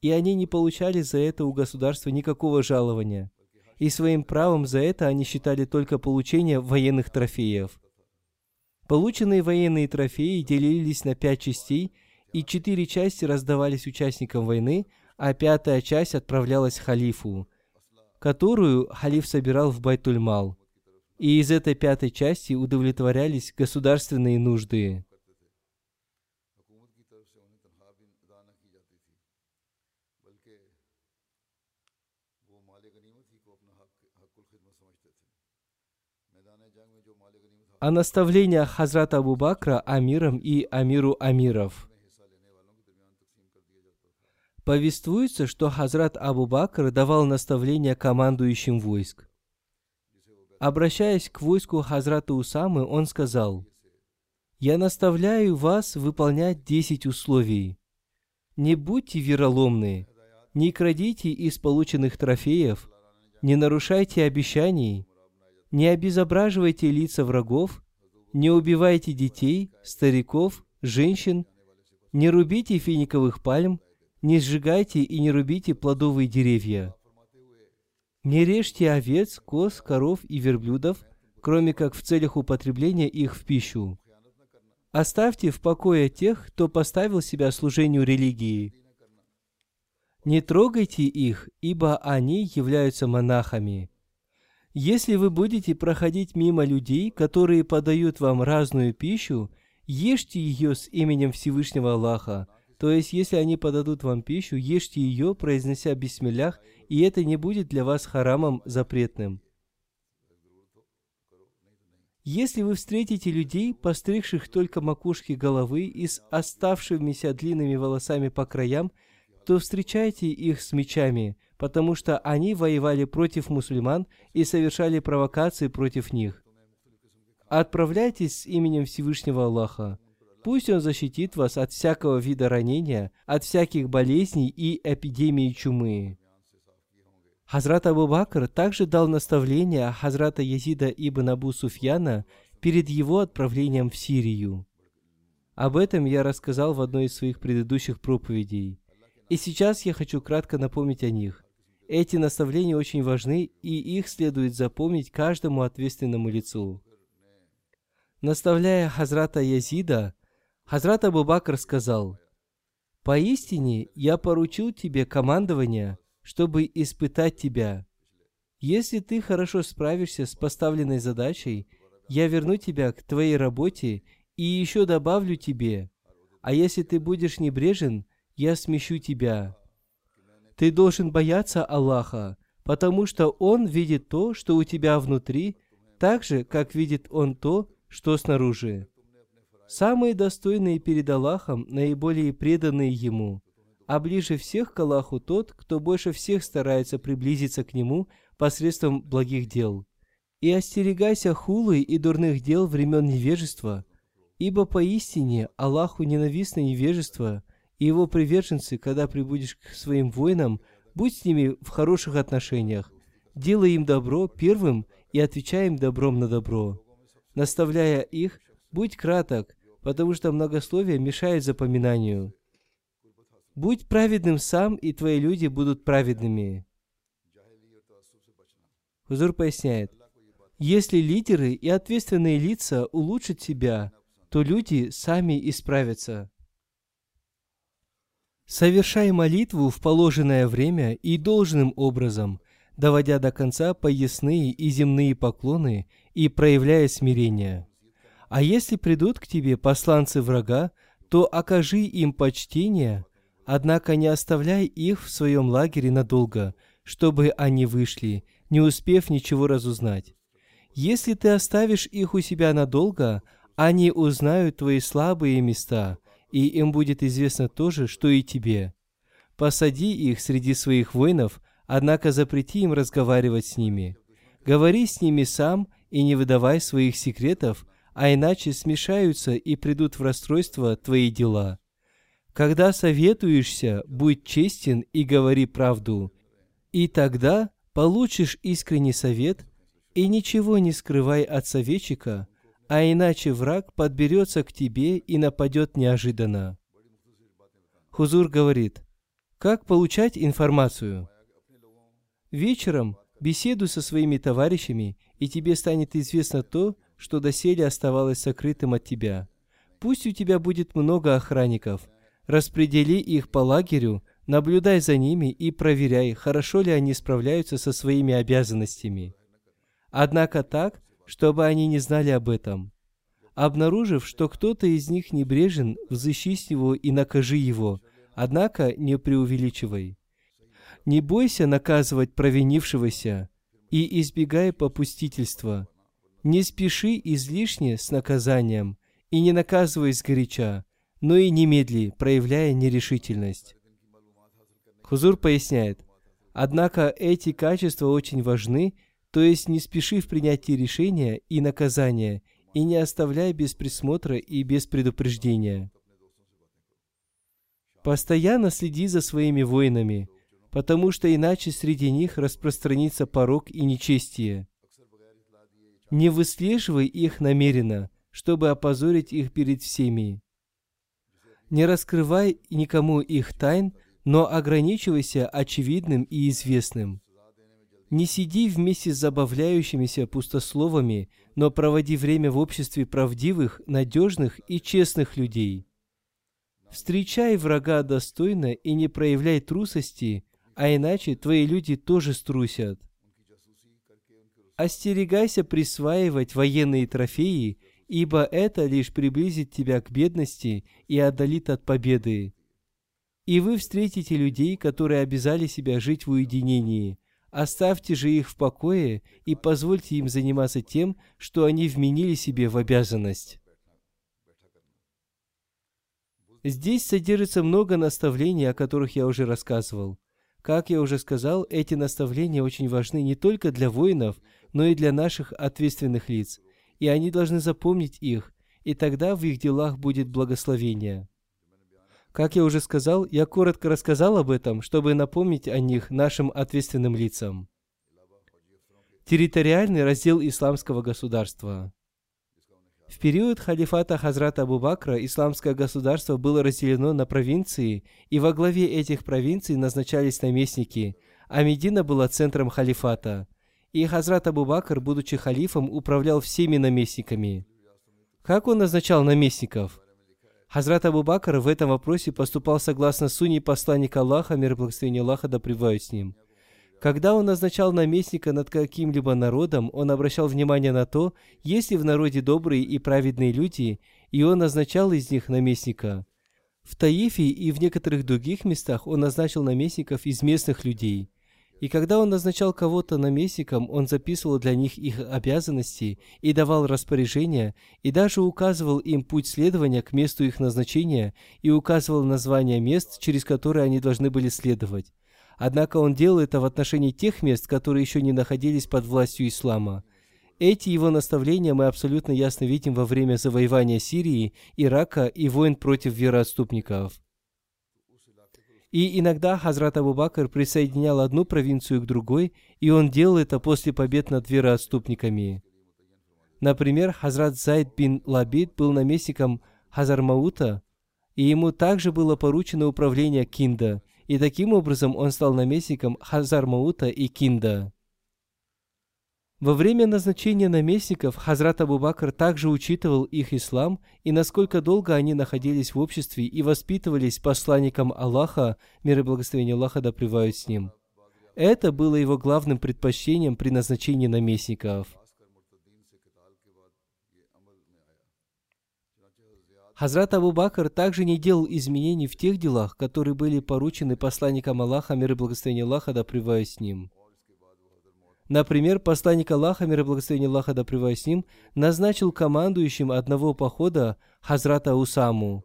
и они не получали за это у государства никакого жалования. И своим правом за это они считали только получение военных трофеев. Полученные военные трофеи делились на пять частей, и четыре части раздавались участникам войны, а пятая часть отправлялась халифу, которую халиф собирал в Байтульмал. И из этой пятой части удовлетворялись государственные нужды. О наставлениях Хазрата Абу Бакра амирам и амиру амиров. Повествуется, что Хазрат Абу Бакр давал наставления командующим войск. Обращаясь к войску Хазрата Усамы, он сказал, «Я наставляю вас выполнять десять условий. Не будьте вероломны, не крадите из полученных трофеев, не нарушайте обещаний, не обезображивайте лица врагов, не убивайте детей, стариков, женщин, не рубите финиковых пальм, не сжигайте и не рубите плодовые деревья. Не режьте овец, коз, коров и верблюдов, кроме как в целях употребления их в пищу. Оставьте в покое тех, кто поставил себя служению религии. Не трогайте их, ибо они являются монахами. Если вы будете проходить мимо людей, которые подают вам разную пищу, ешьте ее с именем Всевышнего Аллаха. То есть, если они подадут вам пищу, ешьте ее, произнося бисмиллях, и это не будет для вас харамом запретным. Если вы встретите людей, постригших только макушки головы и с оставшимися длинными волосами по краям, то встречайте их с мечами, потому что они воевали против мусульман и совершали провокации против них. Отправляйтесь с именем Всевышнего Аллаха. Пусть Он защитит вас от всякого вида ранения, от всяких болезней и эпидемии чумы. Хазрат Абу Бакр также дал наставление Хазрата Язида ибн Абу Суфьяна перед его отправлением в Сирию. Об этом я рассказал в одной из своих предыдущих проповедей. И сейчас я хочу кратко напомнить о них. Эти наставления очень важны, и их следует запомнить каждому ответственному лицу. Наставляя Хазрата Язида, Хазрат Абу Бакр сказал, «Поистине я поручил тебе командование – чтобы испытать тебя. Если ты хорошо справишься с поставленной задачей, я верну тебя к твоей работе и еще добавлю тебе. А если ты будешь небрежен, я смещу тебя. Ты должен бояться Аллаха, потому что Он видит то, что у тебя внутри, так же, как видит Он то, что снаружи. Самые достойные перед Аллахом, наиболее преданные Ему – а ближе всех к Аллаху тот, кто больше всех старается приблизиться к Нему посредством благих дел. И остерегайся хулы и дурных дел времен невежества, ибо поистине Аллаху ненавистно невежество, и его приверженцы, когда прибудешь к своим воинам, будь с ними в хороших отношениях, делай им добро первым и отвечай им добром на добро. Наставляя их, будь краток, потому что многословие мешает запоминанию. Будь праведным сам, и твои люди будут праведными. Хузур поясняет, если лидеры и ответственные лица улучшат себя, то люди сами исправятся. Совершай молитву в положенное время и должным образом, доводя до конца поясные и земные поклоны и проявляя смирение. А если придут к тебе посланцы врага, то окажи им почтение – Однако не оставляй их в своем лагере надолго, чтобы они вышли, не успев ничего разузнать. Если ты оставишь их у себя надолго, они узнают твои слабые места, и им будет известно то же, что и тебе. Посади их среди своих воинов, однако запрети им разговаривать с ними. Говори с ними сам и не выдавай своих секретов, а иначе смешаются и придут в расстройство твои дела. Когда советуешься, будь честен и говори правду. И тогда получишь искренний совет, и ничего не скрывай от советчика, а иначе враг подберется к тебе и нападет неожиданно. Хузур говорит, как получать информацию? Вечером беседуй со своими товарищами, и тебе станет известно то, что доселе оставалось сокрытым от тебя. Пусть у тебя будет много охранников – Распредели их по лагерю, наблюдай за ними и проверяй, хорошо ли они справляются со своими обязанностями. Однако так, чтобы они не знали об этом. Обнаружив, что кто-то из них небрежен, взыщи с него и накажи его, однако не преувеличивай. Не бойся наказывать провинившегося и избегай попустительства. Не спеши излишне с наказанием и не наказывай сгоряча, но и немедли, проявляя нерешительность. Хузур поясняет, однако эти качества очень важны, то есть не спеши в принятии решения и наказания, и не оставляй без присмотра и без предупреждения. Постоянно следи за своими воинами, потому что иначе среди них распространится порог и нечестие. Не выслеживай их намеренно, чтобы опозорить их перед всеми. Не раскрывай никому их тайн, но ограничивайся очевидным и известным. Не сиди вместе с забавляющимися пустословами, но проводи время в обществе правдивых, надежных и честных людей. Встречай врага достойно и не проявляй трусости, а иначе твои люди тоже струсят. Остерегайся присваивать военные трофеи, ибо это лишь приблизит тебя к бедности и отдалит от победы. И вы встретите людей, которые обязали себя жить в уединении. Оставьте же их в покое и позвольте им заниматься тем, что они вменили себе в обязанность. Здесь содержится много наставлений, о которых я уже рассказывал. Как я уже сказал, эти наставления очень важны не только для воинов, но и для наших ответственных лиц, и они должны запомнить их, и тогда в их делах будет благословение. Как я уже сказал, я коротко рассказал об этом, чтобы напомнить о них нашим ответственным лицам. Территориальный раздел исламского государства. В период халифата Хазрата Абу Бакра исламское государство было разделено на провинции, и во главе этих провинций назначались наместники, а Медина была центром халифата. И Хазрат Абу Бакр, будучи халифом, управлял всеми наместниками. Как он назначал наместников? Хазрат Абу Бакр в этом вопросе поступал согласно сунне посланника Аллаха, мир благословения Аллаха да пребывает с ним. Когда он назначал наместника над каким-либо народом, он обращал внимание на то, есть ли в народе добрые и праведные люди, и он назначал из них наместника. В Таифе и в некоторых других местах он назначил наместников из местных людей. И когда он назначал кого-то наместником, он записывал для них их обязанности и давал распоряжения, и даже указывал им путь следования к месту их назначения и указывал названия мест, через которые они должны были следовать. Однако он делал это в отношении тех мест, которые еще не находились под властью ислама. Эти его наставления мы абсолютно ясно видим во время завоевания Сирии, Ирака и войн против вероотступников. И иногда Хазрат Абу Бакр присоединял одну провинцию к другой, и он делал это после побед над вероотступниками. Например, Хазрат Зайд бин Лабид был наместником Хазармаута, и ему также было поручено управление Кинда, и таким образом он стал наместником Хазармаута и Кинда. Во время назначения наместников Хазрат Абу Бакр также учитывал их ислам и насколько долго они находились в обществе и воспитывались посланником Аллаха, мир и благословение Аллаха да с ним. Это было его главным предпочтением при назначении наместников. Хазрат Абу Бакр также не делал изменений в тех делах, которые были поручены посланникам Аллаха, мир и благословение Аллаха да с ним. Например, посланник Аллаха, мир и благословение Аллаха да с ним, назначил командующим одного похода Хазрата Усаму.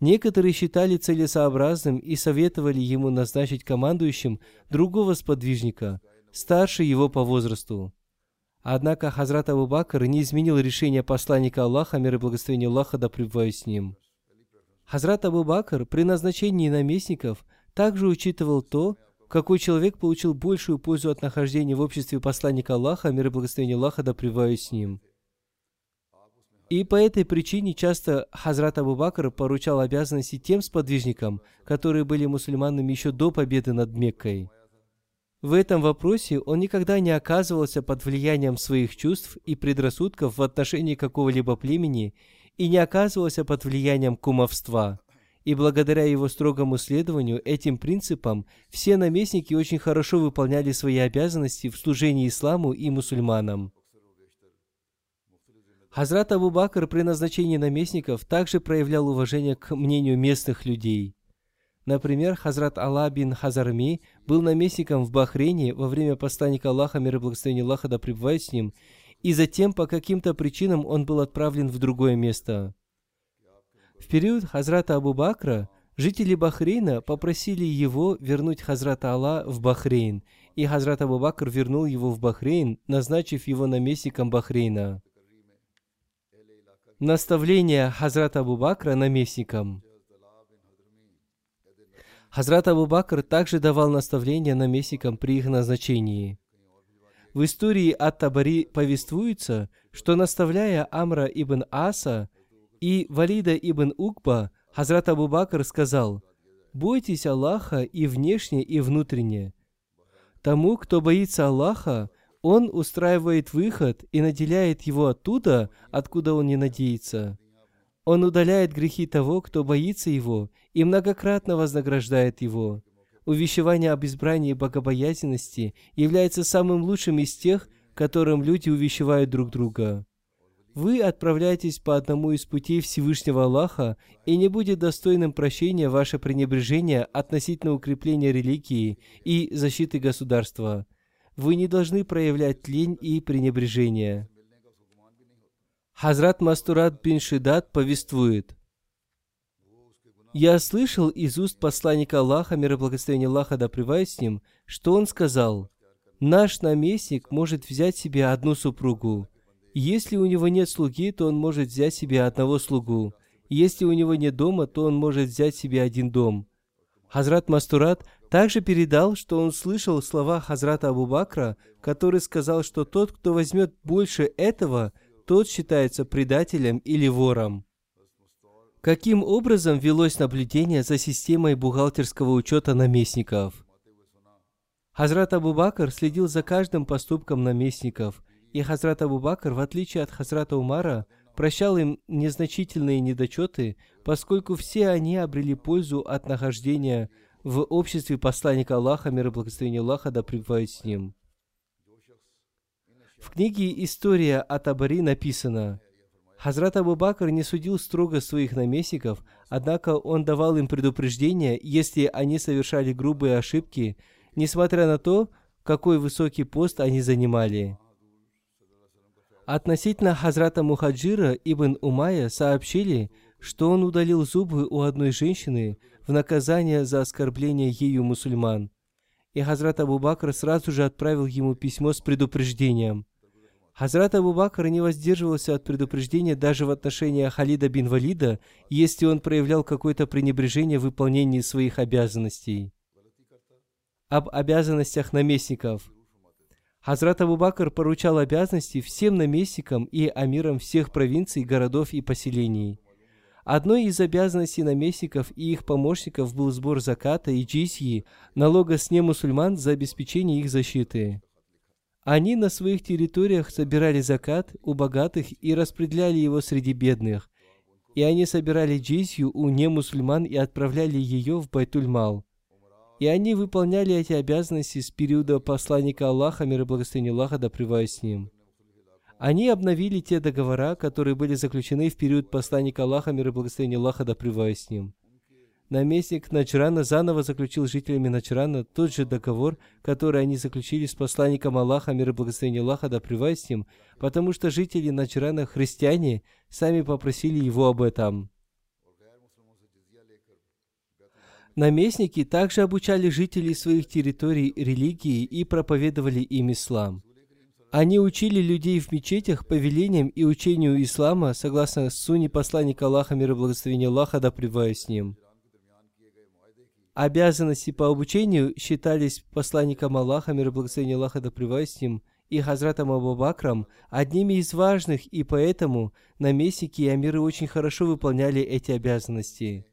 Некоторые считали целесообразным и советовали ему назначить командующим другого сподвижника, старше его по возрасту. Однако Хазрат Абу Бакр не изменил решение посланника Аллаха, мир и благословение Аллаха да с ним. Хазрат Абу Бакр при назначении наместников также учитывал то, какой человек получил большую пользу от нахождения в обществе посланника Аллаха, мир и благословение Аллаха да с ним. И по этой причине часто Хазрат Абу Бакр поручал обязанности тем сподвижникам, которые были мусульманами еще до победы над Меккой. В этом вопросе он никогда не оказывался под влиянием своих чувств и предрассудков в отношении какого-либо племени и не оказывался под влиянием кумовства – и благодаря его строгому следованию этим принципам все наместники очень хорошо выполняли свои обязанности в служении исламу и мусульманам. Хазрат Абу Бакр при назначении наместников также проявлял уважение к мнению местных людей. Например, Хазрат Алла бин Хазарми был наместником в Бахрейне во время посланника Аллаха, мир и благословение Аллаха да пребывает с ним, и затем по каким-то причинам он был отправлен в другое место – в период Хазрата Абу Бакра Жители Бахрейна попросили его вернуть Хазрата Алла в Бахрейн, и Хазрат Абу Бакр вернул его в Бахрейн, назначив его наместником Бахрейна. Наставление Хазрата Абу Бакра наместником. Хазрат Абу Бакр также давал наставления наместникам при их назначении. В истории от Табари повествуется, что наставляя Амра ибн Аса и Валида ибн Укба, Хазрат Абу Бакр сказал, «Бойтесь Аллаха и внешне, и внутренне. Тому, кто боится Аллаха, Он устраивает выход и наделяет его оттуда, откуда он не надеется. Он удаляет грехи того, кто боится его, и многократно вознаграждает его. Увещевание об избрании богобоязненности является самым лучшим из тех, которым люди увещевают друг друга. Вы отправляетесь по одному из путей Всевышнего Аллаха, и не будет достойным прощения ваше пренебрежение относительно укрепления религии и защиты государства. Вы не должны проявлять лень и пренебрежение. Хазрат Мастурат бин Шидат повествует. Я слышал из уст посланника Аллаха, мир и благословение Аллаха да с ним, что он сказал, «Наш наместник может взять себе одну супругу. Если у него нет слуги, то он может взять себе одного слугу. Если у него нет дома, то он может взять себе один дом». Хазрат Мастурат также передал, что он слышал слова Хазрата Абу Бакра, который сказал, что тот, кто возьмет больше этого, тот считается предателем или вором. Каким образом велось наблюдение за системой бухгалтерского учета наместников? Хазрат Абу Бакр следил за каждым поступком наместников, и Хазрат Абу Бакр, в отличие от Хазрата Умара, прощал им незначительные недочеты, поскольку все они обрели пользу от нахождения в обществе посланника Аллаха, мир и благословение Аллаха, да пребывает с ним. В книге «История от Абари» написано – Хазрат Абу Бакр не судил строго своих наместников, однако он давал им предупреждения, если они совершали грубые ошибки, несмотря на то, какой высокий пост они занимали. Относительно Хазрата Мухаджира ибн Умая сообщили, что он удалил зубы у одной женщины в наказание за оскорбление ею мусульман. И Хазрат Абу Бакр сразу же отправил ему письмо с предупреждением – Хазрат Абу Бакр не воздерживался от предупреждения даже в отношении Халида бин Валида, если он проявлял какое-то пренебрежение в выполнении своих обязанностей. Об обязанностях наместников. Хазрат Абу Бакр поручал обязанности всем наместникам и амирам всех провинций, городов и поселений. Одной из обязанностей наместников и их помощников был сбор заката и джисьи, налога с немусульман за обеспечение их защиты. Они на своих территориях собирали закат у богатых и распределяли его среди бедных. И они собирали джизью у немусульман и отправляли ее в Байтуль-Мал. И они выполняли эти обязанности с периода посланника Аллаха, мир и благословение Аллаха, да с ним. Они обновили те договора, которые были заключены в период посланника Аллаха, мир и благословение Аллаха, да с ним наместник Наджрана заново заключил с жителями Наджрана тот же договор, который они заключили с посланником Аллаха, мир и благословение Аллаха, да с ним, потому что жители Наджрана, христиане, сами попросили его об этом. Наместники также обучали жителей своих территорий религии и проповедовали им ислам. Они учили людей в мечетях повелениям и учению ислама согласно сунне посланника Аллаха, мир и благословение Аллаха, да с ним. Обязанности по обучению считались посланником Аллаха, мир и благословение Аллаха да с ним, и Хазратом Абу Бакрам одними из важных, и поэтому наместники и амиры очень хорошо выполняли эти обязанности.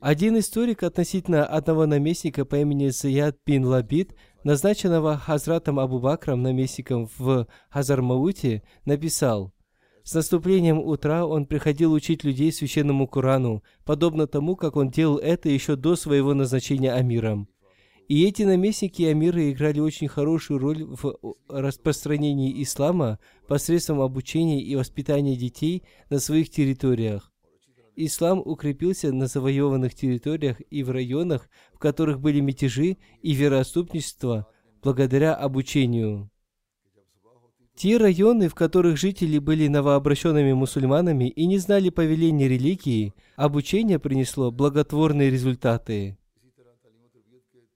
Один историк относительно одного наместника по имени Заяд бин Лабид, назначенного Хазратом Абу Бакрам наместником в Хазармауте, написал – с наступлением утра он приходил учить людей священному Корану, подобно тому, как он делал это еще до своего назначения амиром. И эти наместники и амиры играли очень хорошую роль в распространении ислама посредством обучения и воспитания детей на своих территориях. Ислам укрепился на завоеванных территориях и в районах, в которых были мятежи и вероотступничество, благодаря обучению. Те районы, в которых жители были новообращенными мусульманами и не знали повеления религии, обучение принесло благотворные результаты.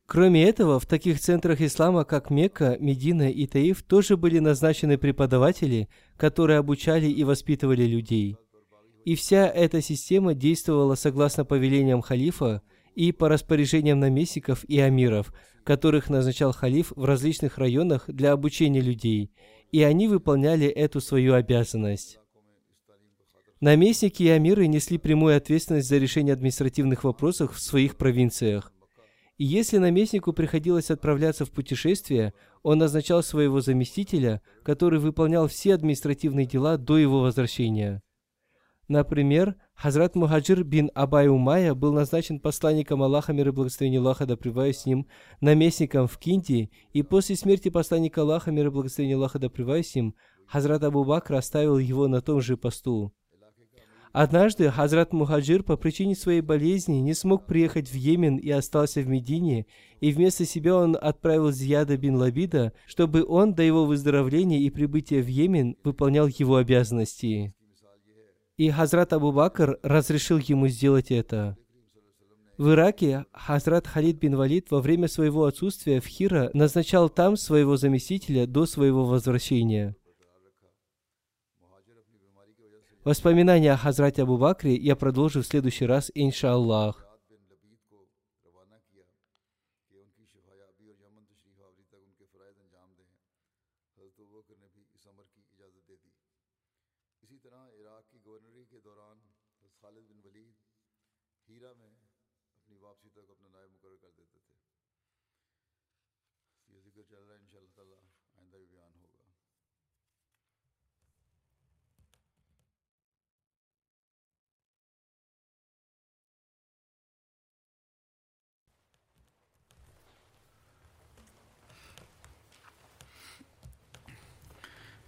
Кроме этого, в таких центрах ислама, как Мекка, Медина и Таиф, тоже были назначены преподаватели, которые обучали и воспитывали людей. И вся эта система действовала согласно повелениям халифа и по распоряжениям наместников и амиров, которых назначал халиф в различных районах для обучения людей – и они выполняли эту свою обязанность. Наместники и амиры несли прямую ответственность за решение административных вопросов в своих провинциях. И если наместнику приходилось отправляться в путешествие, он назначал своего заместителя, который выполнял все административные дела до его возвращения. Например, Хазрат Мухаджир бин Абай Умая был назначен посланником Аллаха, мир и благословение Аллаха, да с ним, наместником в Кинти, и после смерти посланника Аллаха, мир и благословение Аллаха, да с ним, Хазрат Абу Бакр оставил его на том же посту. Однажды Хазрат Мухаджир по причине своей болезни не смог приехать в Йемен и остался в Медине, и вместо себя он отправил Зияда бин Лабида, чтобы он до его выздоровления и прибытия в Йемен выполнял его обязанности. И Хазрат Абу Бакр разрешил ему сделать это. В Ираке Хазрат Халид бин Валид во время своего отсутствия в Хира назначал там своего заместителя до своего возвращения. Воспоминания о Хазрате Абу Бакре я продолжу в следующий раз, иншаллах.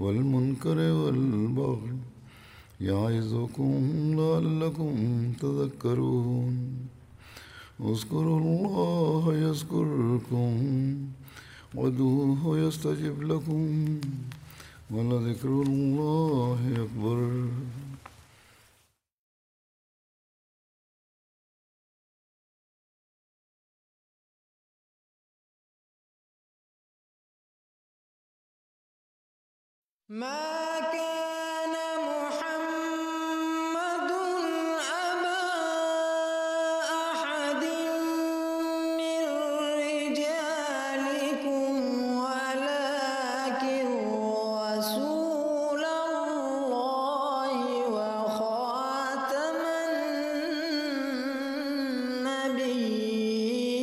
والمنکر والبغی یعظکم لعلکم تذکرون. اذکروا اللہ یذکرکم ودوہ یستجب لکم ولذکر اللہ اکبر. ما كان